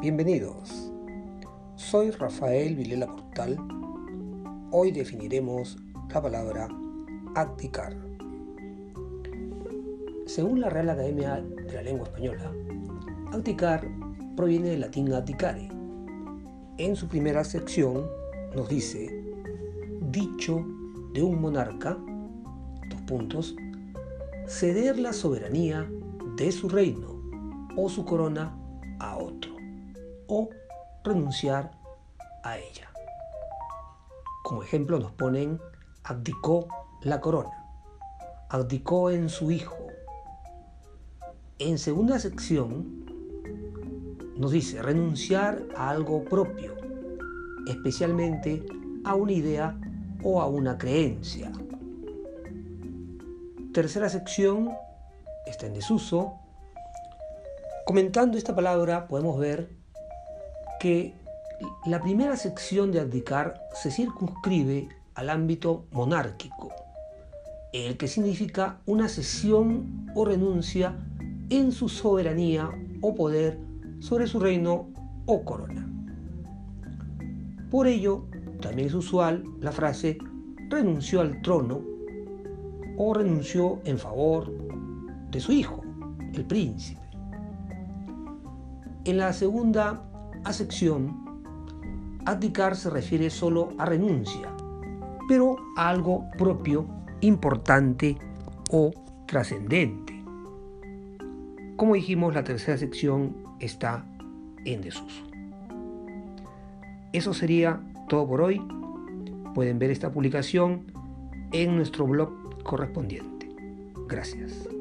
Bienvenidos. Soy Rafael Vilela Portal. Hoy definiremos la palabra abdicar. Según la Real Academia de la Lengua Española, abdicar proviene del latín abdicare. En su primera sección nos dice, dicho de un monarca, dos puntos, ceder la soberanía de su reino o su corona a otro o renunciar a ella. Como ejemplo nos ponen abdicó la corona, abdicó en su hijo. En segunda sección nos dice renunciar a algo propio, especialmente a una idea o a una creencia. Tercera sección está en desuso. Comentando esta palabra podemos ver que la primera sección de abdicar se circunscribe al ámbito monárquico, el que significa una cesión o renuncia en su soberanía o poder sobre su reino o corona. Por ello, también es usual la frase renunció al trono o renunció en favor de su hijo, el príncipe. En la segunda acepción, abdicar se refiere solo a renuncia, pero a algo propio, importante o trascendente. Como dijimos, la tercera sección está en desuso. Eso sería todo por hoy. Pueden ver esta publicación en nuestro blog correspondiente. Gracias.